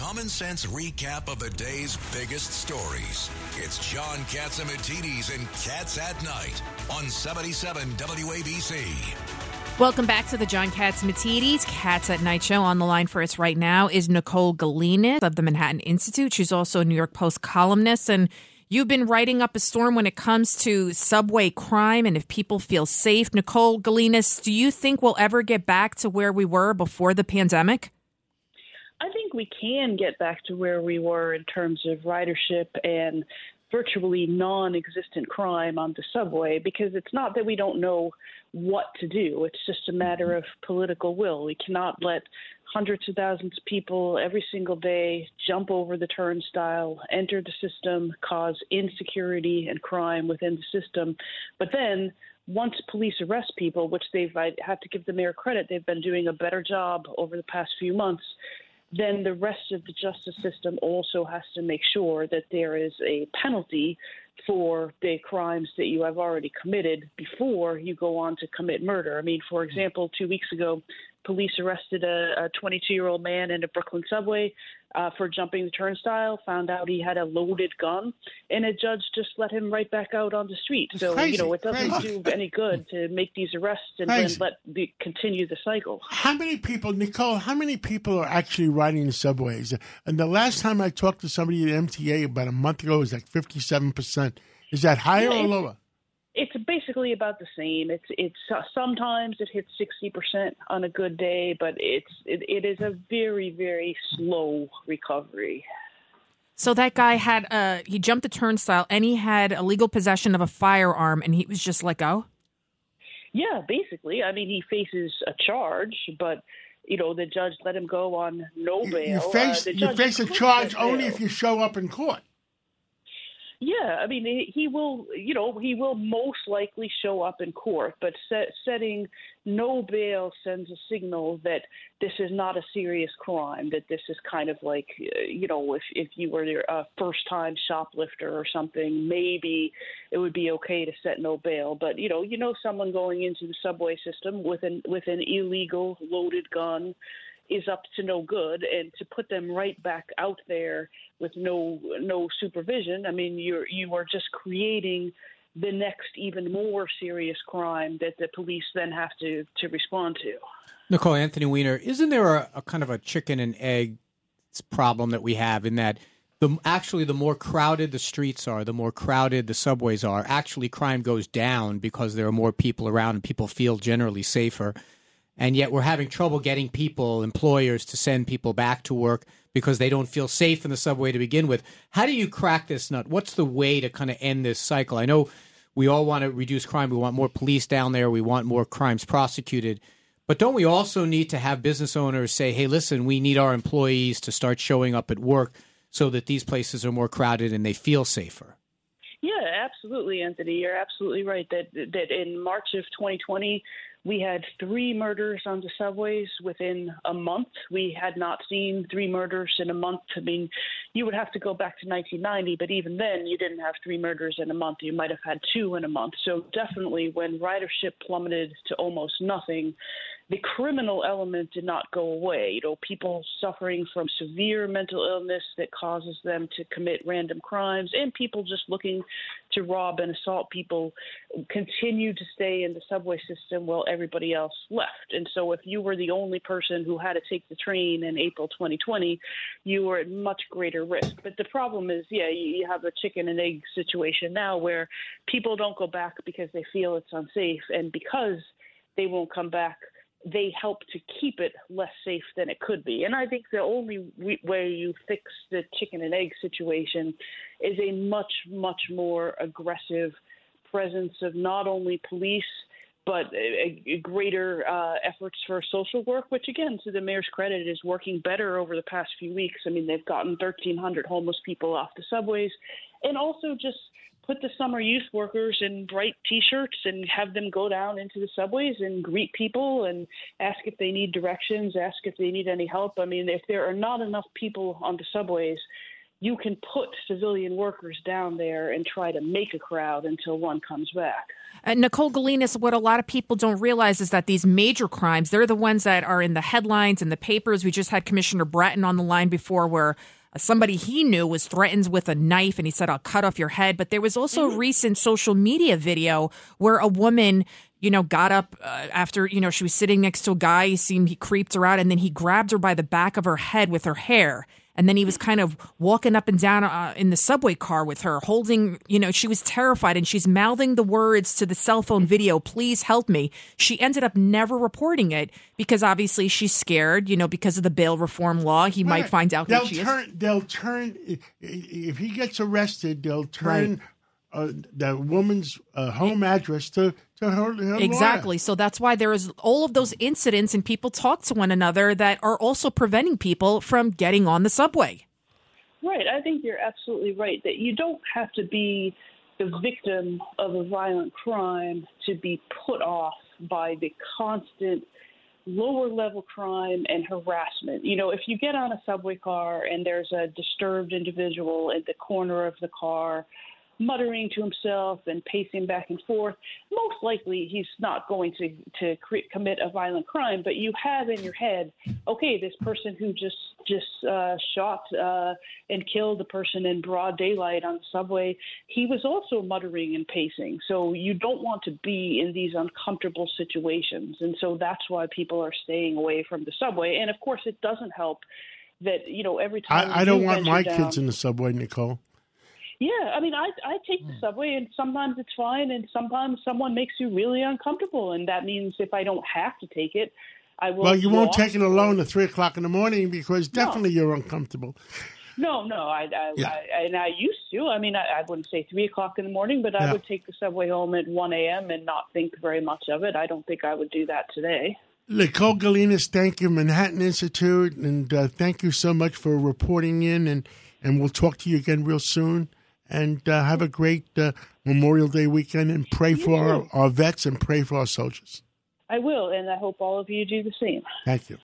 common sense recap of the day's biggest stories. It's John Catsimatidis and Cats at Night on 77 WABC. Welcome back to the John Catsimatidis Cats at Night show. On the line for us right now is Nicole Gelinas of the Manhattan Institute. She's also a New York Post columnist and You've been writing up a storm when it comes to subway crime and if people feel safe. Nicole Gelinas, do you think we'll ever get back to where we were before the pandemic? Think we can get back to where we were in terms of ridership and virtually non existent crime on the subway because it's not that we don't know what to do. It's just a matter mm-hmm. of political will. We cannot let hundreds of thousands of people every single day jump over the turnstile, enter the system, cause insecurity and crime within the system. But then once police arrest people, which they've, I have to give the mayor credit, they've been doing a better job over the past few months then the rest of the justice system also has to make sure that there is a penalty for the crimes that you have already committed before you go on to commit murder. I mean, for example, two weeks ago, police arrested a 22 year old man in a Brooklyn subway uh, for jumping the turnstile, found out he had a loaded gun, and a judge just let him right back out on the street. So, crazy, you know, it doesn't crazy. do any good to make these arrests and Crazy. then let the, continue the cycle. How many people, Nicole, how many people are actually riding the subways? And the last time I talked to somebody at MTA about a month ago, it was like 57%. Is that higher Yeah, or it's- lower? It's basically about the same. It's it's uh, sometimes it hits sixty percent on a good day, but it's it, it is a very very slow recovery. So that guy had uh he jumped the turnstile and he had illegal possession of a firearm and he was just let go. Yeah, basically. I mean, he faces a charge, but you know the judge let him go on no bail. You Uh, face, the you face a charge only if you show up in court. Yeah, I mean, he- will, you know, he will most likely show up in court, but set, setting no bail sends a signal that this is not a serious crime, that this is kind of like, uh, you know, if, if you were a first time shoplifter or something, maybe it would be okay to set no bail. But, you know, you know, someone going into the subway system with an, with an illegal loaded gun is up to no good and to put them right back out there with no no supervision i mean you're you are just creating the next even more serious crime that the police then have to to respond to Nicole Anthony Weiner, isn't there a, a kind of a chicken and egg problem that we have in that the actually the more crowded the streets are, the more crowded the subways are, actually crime goes down because there are more people around and people feel generally safer. And yet we're having trouble getting people, employers to send people back to work because they don't feel safe in the subway to begin with. How do you crack this nut? What's the way to kind of end this cycle? I know we all want to reduce crime. We want more police down there. We want more crimes prosecuted. But don't we also need to have business owners say, hey, listen, we need our employees to start showing up at work so that these places are more crowded and they feel safer? yeah absolutely anthony you're absolutely right that that in march of 2020 we had three murders on the subways within a month. We had not seen three murders in a month. I mean, you would have to go back to 1990, but even then, you didn't have three murders in a month. You might have had two in a month. So, definitely, when ridership plummeted to almost nothing, the criminal element did not go away. You know, people suffering from severe mental illness that causes them to commit random crimes, and people just looking to rob and assault people continue to stay in the subway system while everybody else left. And so, if you were the only person who had to take the train in April 2020, you were at much greater risk. But the problem is, yeah, you you have a chicken and egg situation now where people don't go back because they feel it's unsafe, and because they won't come back they help to keep it less safe than it could be. And I think the only way you fix the chicken and egg situation is a much, much more aggressive presence of not only police but a, a greater uh, efforts for social work, which again, to the mayor's credit, is working better over the past few weeks. I mean, they've gotten 1,300 homeless people off the subways, and also just put the summer youth workers in bright T-shirts and have them go down into the subways and greet people and ask if they need directions, ask if they need any help. I mean, if there are not enough people on the subways, you can put civilian workers down there and try to make a crowd until one comes back. Uh, Nicole Gelinas, what a lot of people don't realize is that these major crimes, they're the ones that are in the headlines and the papers. We just had Commissioner Bratton on the line before where somebody he knew was threatened with a knife and he said, I'll cut off your head. But there was also a recent social media video where a woman you know, got up uh, after, you know, she was sitting next to a guy. He seemed he creeped her out and then he grabbed her by the back of her head with her hair. And then he was kind of walking up and down uh, in the subway car with her, holding, you know, she was terrified and she's mouthing the words to the cell phone video, please help me. She ended up never reporting it because obviously she's scared, you know, because of the bail reform law. He might find out they'll turn. They'll turn if he gets arrested. They'll turn uh, the woman's uh, home address to to her, her lawyer. Exactly. So that's why there is all of those incidents and people talk to one another that are also preventing people from getting on the subway. Right. I think you're absolutely right that you don't have to be the victim of a violent crime to be put off by the constant lower level crime and harassment. You know, if you get on a subway car and there's a disturbed individual at the corner of the car muttering to himself and pacing back and forth, most likely he's not going to to cre- commit a violent crime. But you have in your head, okay, this person who just just uh, shot uh, and killed the person in broad daylight on the subway, he was also muttering and pacing. So you don't want to be in these uncomfortable situations, and so that's why people are staying away from the subway. And of course, it doesn't help that you know every time I, I don't want my down- kids in the subway, Nicole. Yeah, I mean, I I take Hmm. the subway, and sometimes it's fine, and sometimes someone makes you really uncomfortable, and that means if I don't have to take it, I will. Well, you won't take it alone at three o'clock in the morning because definitely you're uncomfortable. No, no, I, I, Yeah. I and I used to. I mean, I, I wouldn't say three o'clock in the morning, but I Yeah. would take the subway home at one a.m. and not think very much of it. I don't think I would do that today. Nicole Gelinas, thank you, Manhattan Institute, and uh, thank you so much for reporting in, and, and we'll talk to you again real soon. And uh, have a great uh, Memorial Day weekend, and pray for our, our vets and pray for our soldiers. I will, and I hope all of you do the same. Thank you.